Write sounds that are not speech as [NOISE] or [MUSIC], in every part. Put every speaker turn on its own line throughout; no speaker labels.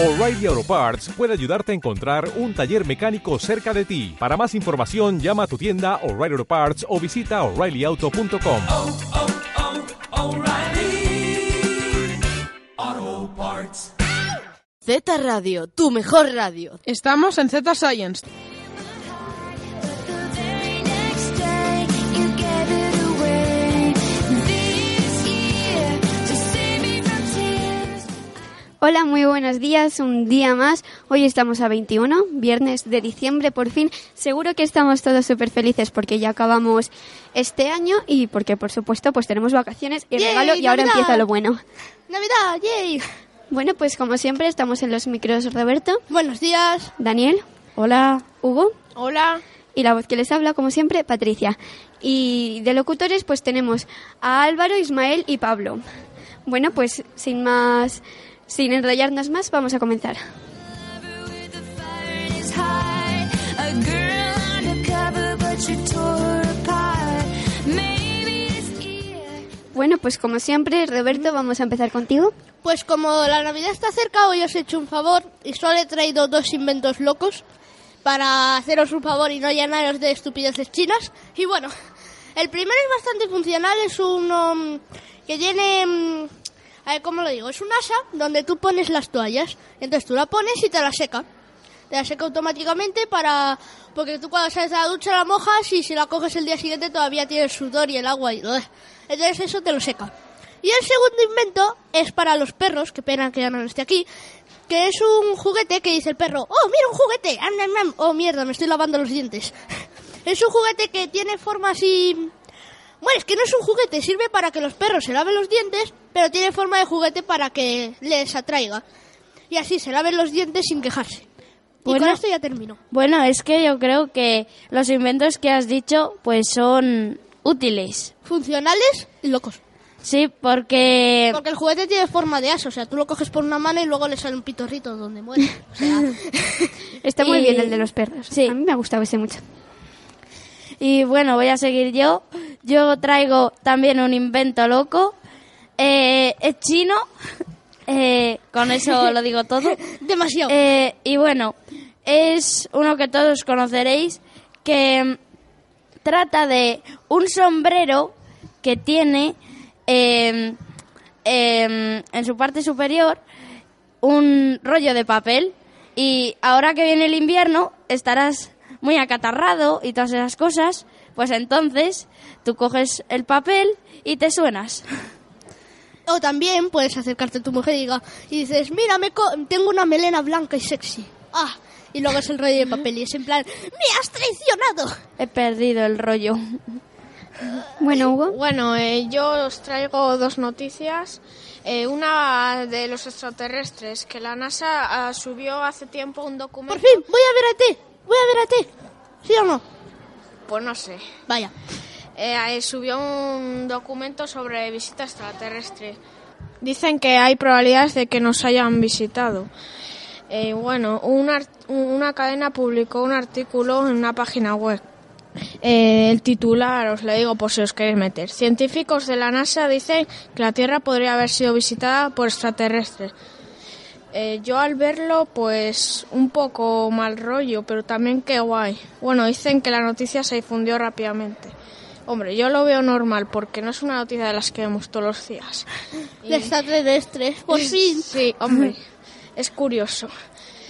O'Reilly Auto Parts puede ayudarte a encontrar un taller mecánico cerca de ti. Para más información, llama a tu tienda O'Reilly Auto Parts o visita oreillyauto.com.
oh, oh, Parts.
Z Radio, tu mejor radio.
Estamos en Z Science.
Hola, muy buenos días, un día más. Hoy estamos a 21, viernes de diciembre por fin. Seguro que estamos todos súper felices porque ya acabamos este año y porque por supuesto pues tenemos vacaciones y
¡Yay,
regalo y ahora
Navidad!
empieza lo bueno.
Navidad, yay.
Bueno, pues como siempre estamos en los micros Roberto,
Buenos días.
Daniel,
Hola.
Hugo
Hola.
y la voz que les habla como siempre Patricia. Y de locutores pues tenemos a Álvaro, Ismael y Pablo. Bueno, pues sin más sin enrollarnos más, vamos a comenzar. Bueno, pues como siempre, Roberto, vamos a empezar contigo.
Pues como la Navidad está cerca, hoy os he hecho un favor y solo he traído dos inventos locos para haceros un favor y no llenaros de estupideces chinas. Y bueno, el primero es bastante funcional, es uno mm, que tiene... a ver, ¿cómo lo digo? Es un asa donde tú pones las toallas. Entonces tú la pones y te la seca. Te la seca automáticamente para... Porque tú cuando sales de la ducha la mojas y si la coges el día siguiente todavía tiene el sudor y el agua y... ugh. Entonces eso te lo seca. Y el segundo invento es para los perros, que pena que ya no esté aquí, que es un juguete que dice el perro, oh, mira un juguete, oh, mierda, me estoy lavando los dientes. [LAUGHS] es un juguete que tiene forma así... Bueno, es que no es un juguete, sirve para que los perros se laven los dientes, pero tiene forma de juguete para que les atraiga. Y así se laven los dientes sin quejarse. Y
Bueno.
con esto ya termino.
Bueno, es que yo creo que los inventos que has dicho pues son útiles.
Funcionales y locos.
Sí, porque
Porque el juguete tiene forma de asa, o sea, tú lo coges por una mano y luego le sale un pitorrito donde muere. O sea, [LAUGHS]
Está muy
Y-
bien el de los perros.
Sí.
A mí me ha gustado ese mucho.
y bueno, voy a seguir yo. Yo traigo también un invento loco. Eh, es chino. [LAUGHS] Eh, con eso lo digo todo. [LAUGHS]
demasiado.
Eh, y bueno, es uno que todos conoceréis que mm, trata de un sombrero que tiene em, em, en su parte superior un rollo de papel y ahora que viene el invierno estarás muy acatarrado y todas esas cosas, pues entonces tú coges el papel y te suenas.
O también puedes acercarte a tu mujer y, diga, y dices, mira, me co- tengo una melena blanca y sexy. Ah, y luego es el rollo de papel y es en plan, me has traicionado.
He perdido el rollo. [LAUGHS]
Bueno, Hugo.
Bueno, eh, yo os traigo dos noticias. Eh, una de los extraterrestres, que la NASA ah, subió hace tiempo un documento.
Por fin, voy a ver a ti, voy a ver a ti. ¿Sí o no?
Pues no sé.
Vaya.
Eh, subió un documento sobre visita extraterrestre. Dicen que hay probabilidades de que nos hayan visitado. Eh, bueno, un ar- una cadena publicó un artículo en una página web. Eh, el titular, os lo digo por si os queréis meter. Científicos de la NASA dicen que la Tierra podría haber sido visitada por extraterrestres. Eh, yo al verlo, pues un poco mal rollo, pero también qué guay. Bueno, dicen que la noticia se difundió rápidamente. Hombre, yo lo veo normal porque no es una noticia de las que vemos todos los días. [LAUGHS]
De extraterrestres, por [LAUGHS] fin.
Sí, hombre, es curioso.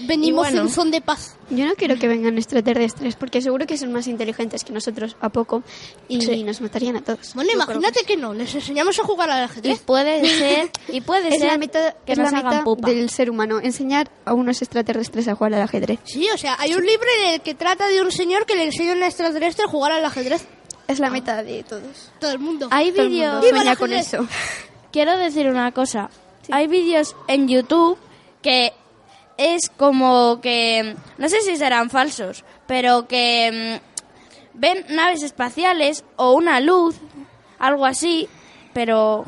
Venimos
Y bueno.
en son de paz.
Yo no quiero que vengan extraterrestres porque seguro que son más inteligentes que nosotros a poco y
Sí.
nos matarían a todos.
Bueno,
Yo
imagínate que no, les enseñamos a jugar al
Y
ajedrez.
puede [LAUGHS] ser, y puede
Es
ser
la meta,
que
es
nos
la
hagan
meta del ser humano, enseñar a unos extraterrestres a jugar al ajedrez.
Sí, o sea, hay un libro en el que trata de un señor que le enseña a un extraterrestre a jugar al ajedrez.
Es la meta de todos.
Todo el mundo.
Hay vídeos,
¡Viva
sueña
el
con eso.
quiero decir una cosa. Hay vídeos en YouTube que es como que, no sé si serán falsos, pero que mm, ven naves espaciales o una luz, algo así, pero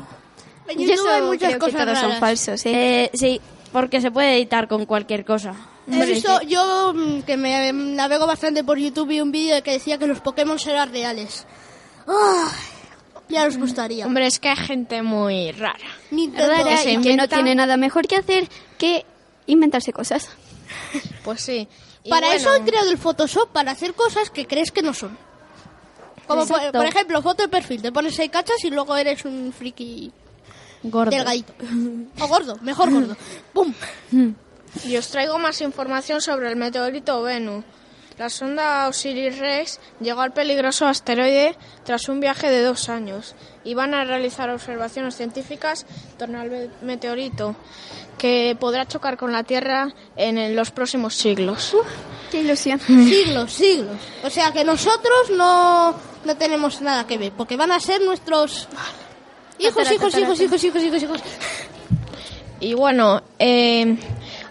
En
Yo
YouTube hay muchas
creo que
cosas
todos son
raras.
falsos, ¿eh?
eh, sí, porque se puede editar con cualquier cosa.
He visto, yo mm, que me mm, navego bastante por YouTube vi un vídeo que decía que los Pokémon eran reales. Ay, ya os gustaría.
Hombre, es que hay gente muy rara.
Nintendo.
Rara y que no tiene nada mejor que hacer que inventarse cosas. [LAUGHS]
Pues sí. Y
para
bueno,
eso han creado el Photoshop, para hacer cosas que crees que no son. Como por, por ejemplo, foto de perfil, te pones ahí cachas y luego eres un friki
Gordo.
delgadito. O gordo, mejor gordo. [LAUGHS] ¡Pum!
Y os traigo más información sobre el meteorito Venus. La sonda Osiris-Rex llegó al peligroso asteroide tras un viaje de dos años y van a realizar observaciones científicas en torno al me- meteorito que podrá chocar con la Tierra en los próximos siglos.
Qué ilusión. [LAUGHS]
Siglos, siglos. O sea que nosotros no, no tenemos nada que ver, porque van a ser nuestros hijos, hijos, hijos, hijos, hijos, hijos, hijos.
Y bueno, eh,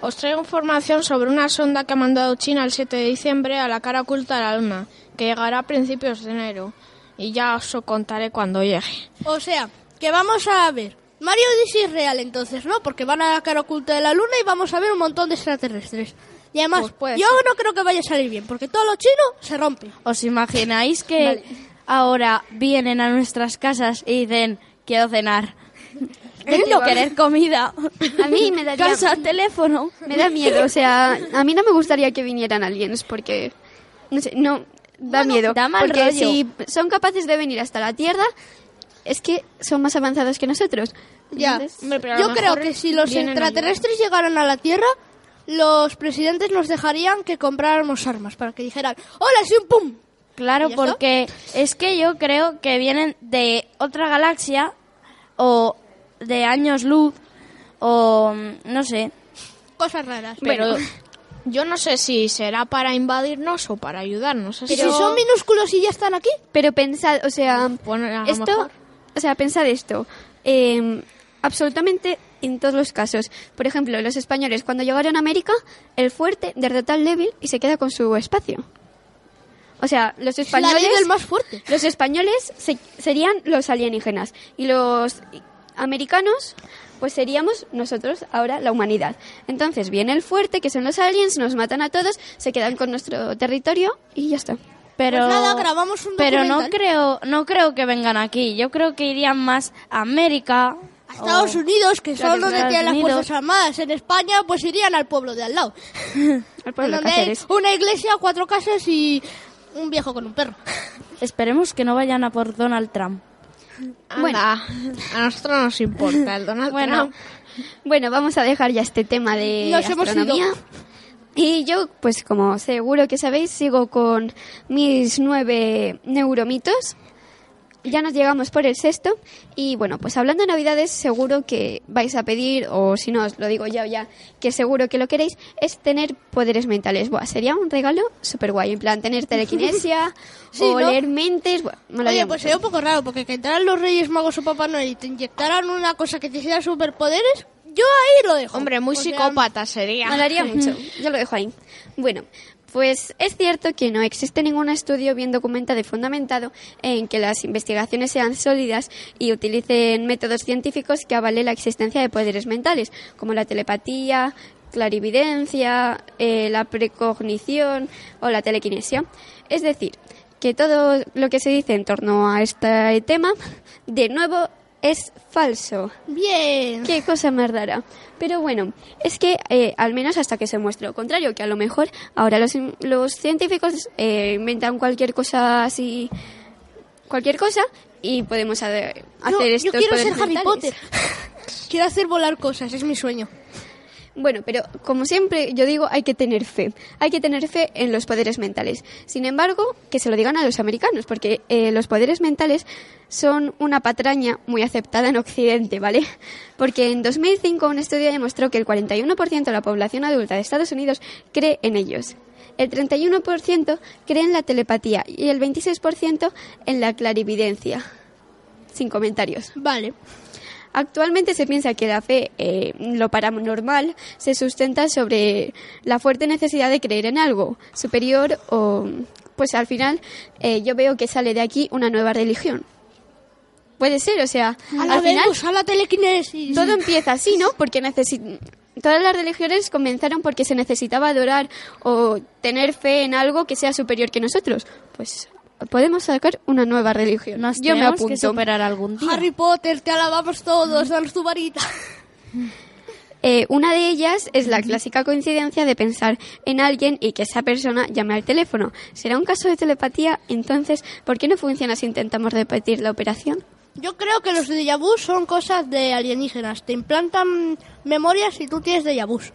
os traigo información sobre una sonda que ha mandado China el 7 de diciembre a la cara oculta de la Luna, que llegará a principios de enero. Y ya os lo contaré cuando llegue.
O sea, que vamos a ver. Mario Odyssey es real entonces, ¿no? Porque van a la cara oculta de la luna y vamos a ver un montón de extraterrestres. Y además,
Pues
yo
ser.
no creo que vaya a salir bien, porque todo lo chino se rompe.
¿Os imagináis que ahora vienen a nuestras casas y dicen, quiero cenar? Querer comida.
A mí me daría...
Casa, teléfono.
Me da miedo, o sea, a mí no me gustaría que vinieran aliens porque, no sé, no, da miedo.
da mal
porque
rollo.
si son capaces de venir hasta la Tierra, es que son más avanzados que nosotros.
Ya.
Entonces,
Yo creo que si los extraterrestres llegaran a la Tierra, los presidentes nos dejarían que compráramos armas para que dijeran, hola, sí, un pum.
Claro, porque es que yo creo que vienen de otra galaxia o de años luz o mm, no sé.
Cosas raras.
Pero [LAUGHS] yo no sé si será para invadirnos o para ayudarnos.
¿Y
así
si son minúsculos y ya están aquí?
Pero pensad, o sea,
Bueno,
esto,
mejor.
o sea, pensad esto, eh, absolutamente en todos los casos. Por ejemplo, los españoles cuando llegaron a América, el fuerte derrota al débil y se queda con su espacio. O sea, los
La
españoles...
ley del más fuerte.
Los españoles se- serían los alienígenas y los americanos pues seríamos nosotros ahora la humanidad. Entonces viene el fuerte, que son los aliens, nos matan a todos, se quedan con nuestro territorio y ya está.
Pero
Pues nada, grabamos un
Pero no creo, no creo que vengan aquí. Yo creo que irían más a América.
A Estados Unidos, que
Claro,
son donde tienen las. Fuerzas Armadas. En España, pues irían al pueblo de al lado. [LAUGHS]
Al pueblo
donde hay
Cáceres.
una iglesia, cuatro casas y un viejo con un perro.
Esperemos que no vayan a por Donald Trump.
Bueno, a nosotros no nos importa el Donald [LAUGHS]
Bueno,
Trump.
Bueno, vamos a dejar ya este tema de
Nos
astronomía. Y yo, pues como seguro que sabéis, sigo con mis nueve neuromitos. Ya nos llegamos por el sexto. Y bueno, pues hablando de Navidades, seguro que vais a pedir, o si no os lo digo ya o ya, que seguro que lo queréis, es tener poderes mentales. Buah, sería un regalo súper guay. En plan, tener telequinesia [LAUGHS]
Sí,
o
¿no?
leer mentes.
Oye, pues
mucho.
sería un poco raro, porque que entraran los Reyes Magos o Papá Noel y te inyectaran una cosa que te hiciera superpoderes, yo ahí lo dejo.
Hombre, muy
O sea,
psicópata sería.
Molaría [LAUGHS] mucho. Yo lo dejo ahí. Bueno, pues es cierto que no existe ningún estudio bien documentado y fundamentado en que las investigaciones sean sólidas y utilicen métodos científicos que avalen la existencia de poderes mentales, como la telepatía, clarividencia, eh, la precognición o la telequinesia. Es decir, que todo lo que se dice en torno a este tema, de nuevo, es falso.
Bien.
Qué cosa más rara. Pero bueno, es que eh, al menos hasta que se muestre lo contrario, que a lo mejor ahora los, los científicos eh, inventan cualquier cosa así, cualquier cosa, y podemos hacer
Yo-
estos
yo quiero ser Harry. Potter. [LAUGHS] quiero hacer volar cosas, es mi sueño.
Bueno, pero como siempre yo digo, hay que tener fe. Hay que tener fe en los poderes mentales. Sin embargo, que se lo digan a los americanos, porque eh, los poderes mentales son una patraña muy aceptada en Occidente, ¿vale? [LAUGHS] Porque en 2005 un estudio demostró que el 41% de la población adulta de Estados Unidos cree en ellos. El 31% cree en la telepatía y el 26% en la clarividencia. Sin comentarios.
Vale.
Actualmente se piensa que la fe, eh, lo paranormal, se sustenta sobre la fuerte necesidad de creer en algo superior o, pues al final, eh, yo veo que sale de aquí una nueva religión. Puede ser, o sea,
A
al final
Venus, a la telequinesis.
todo empieza así, ¿no? Porque todas las religiones comenzaron porque se necesitaba adorar o tener fe en algo que sea superior que nosotros. Pues podemos sacar una nueva religión.
Nos
yo me
tenemos que
apunto.
superar algún día.
Harry Potter, te alabamos todos, danos tu varita.
Eh, una de ellas es la clásica coincidencia de pensar en alguien y que esa persona llame al teléfono. ¿Será un caso de telepatía? Entonces, ¿por qué no funciona si intentamos repetir la operación?
Yo creo que los déjà vu son cosas de alienígenas. Te implantan memorias y tú tienes déjà vus.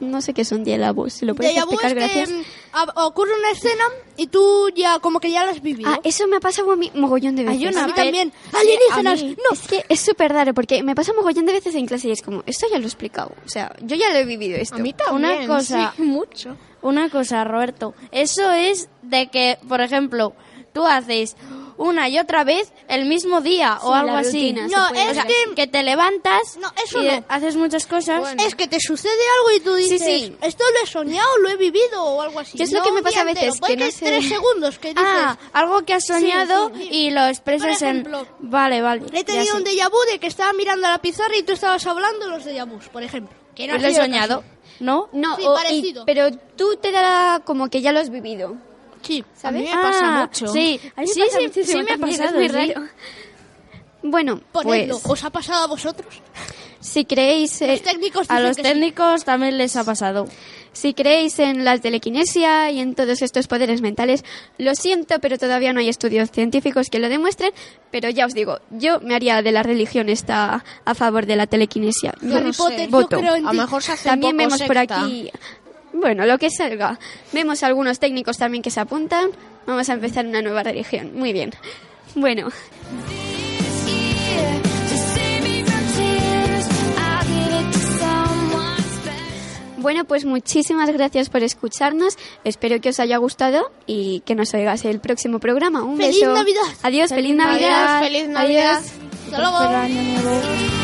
No sé qué son déjà vu. Si lo puedes
Déjà vu
explicar,
es que
gracias.
Mm, a- ocurre una escena y tú ya como que ya la has vivido.
Ah, eso me ha pasado a mí mogollón de veces.
Hay una
a mí también. Alienígenas, no.
Es que es súper raro porque me pasa mogollón de veces en clase y es como, esto ya lo he explicado. O sea, yo ya lo he vivido esto.
A mí también.
Una cosa-
sí, [LAUGHS] mucho.
Una cosa, Roberto. Eso es de que, por ejemplo, tú haces una y otra vez el mismo día o algo así.
No, es
O sea,
hacer.
que-
que te levantas
No, eso
y
no.
haces muchas cosas.
Es que te sucede algo y tú dices,
sí.
esto lo he soñado, lo he vivido o algo así.
¿Qué es lo
No
que me pasa a veces? Que no sé-
tres segundos que dices,
Ah, algo que has soñado
sí, sí.
y lo expresas
ejemplo,
en... Vale, vale.
he tenido un déjà vu de que estaba mirando a la pizarra y tú estabas hablando de los déjà vus, por ejemplo. Que no
lo he soñado,
caso.
¿no?
No,
Sí,
o- y-
parecido.
pero tú te da como que ya lo has vivido.
Sí.
A mí me pasa
Ah,
mucho.
Sí,
A mí
sí,
pasa
sí,
muchísimo
sí me ha pasado.
es muy
sí.
raro. Bueno,
Ponedlo.
pues
¿Os ha pasado a vosotros?
si creéis, eh,
Los técnicos
A los
sí.
técnicos también les ha pasado.
si creéis en la telequinesia y en todos estos poderes mentales, lo siento, pero todavía no hay estudios científicos que lo demuestren. Pero ya os digo, yo me haría de la religión esta a favor de la telequinesia. Yo
Harry
no sé.
Potter, yo
Voto.
creo en
A
ti.
lo mejor se hace
También vemos por aquí, bueno, lo que salga. Vemos algunos técnicos también que se apuntan. Vamos a empezar una nueva religión. Muy bien. Bueno, bueno, pues muchísimas gracias por escucharnos. Espero que os haya gustado y que nos oigáis el próximo programa. Un
¡Feliz
beso.
Navidad!
Adiós, feliz
Feliz
Navidad.
Adiós, feliz Navidad.
Adiós.
Hasta luego.
Feliz.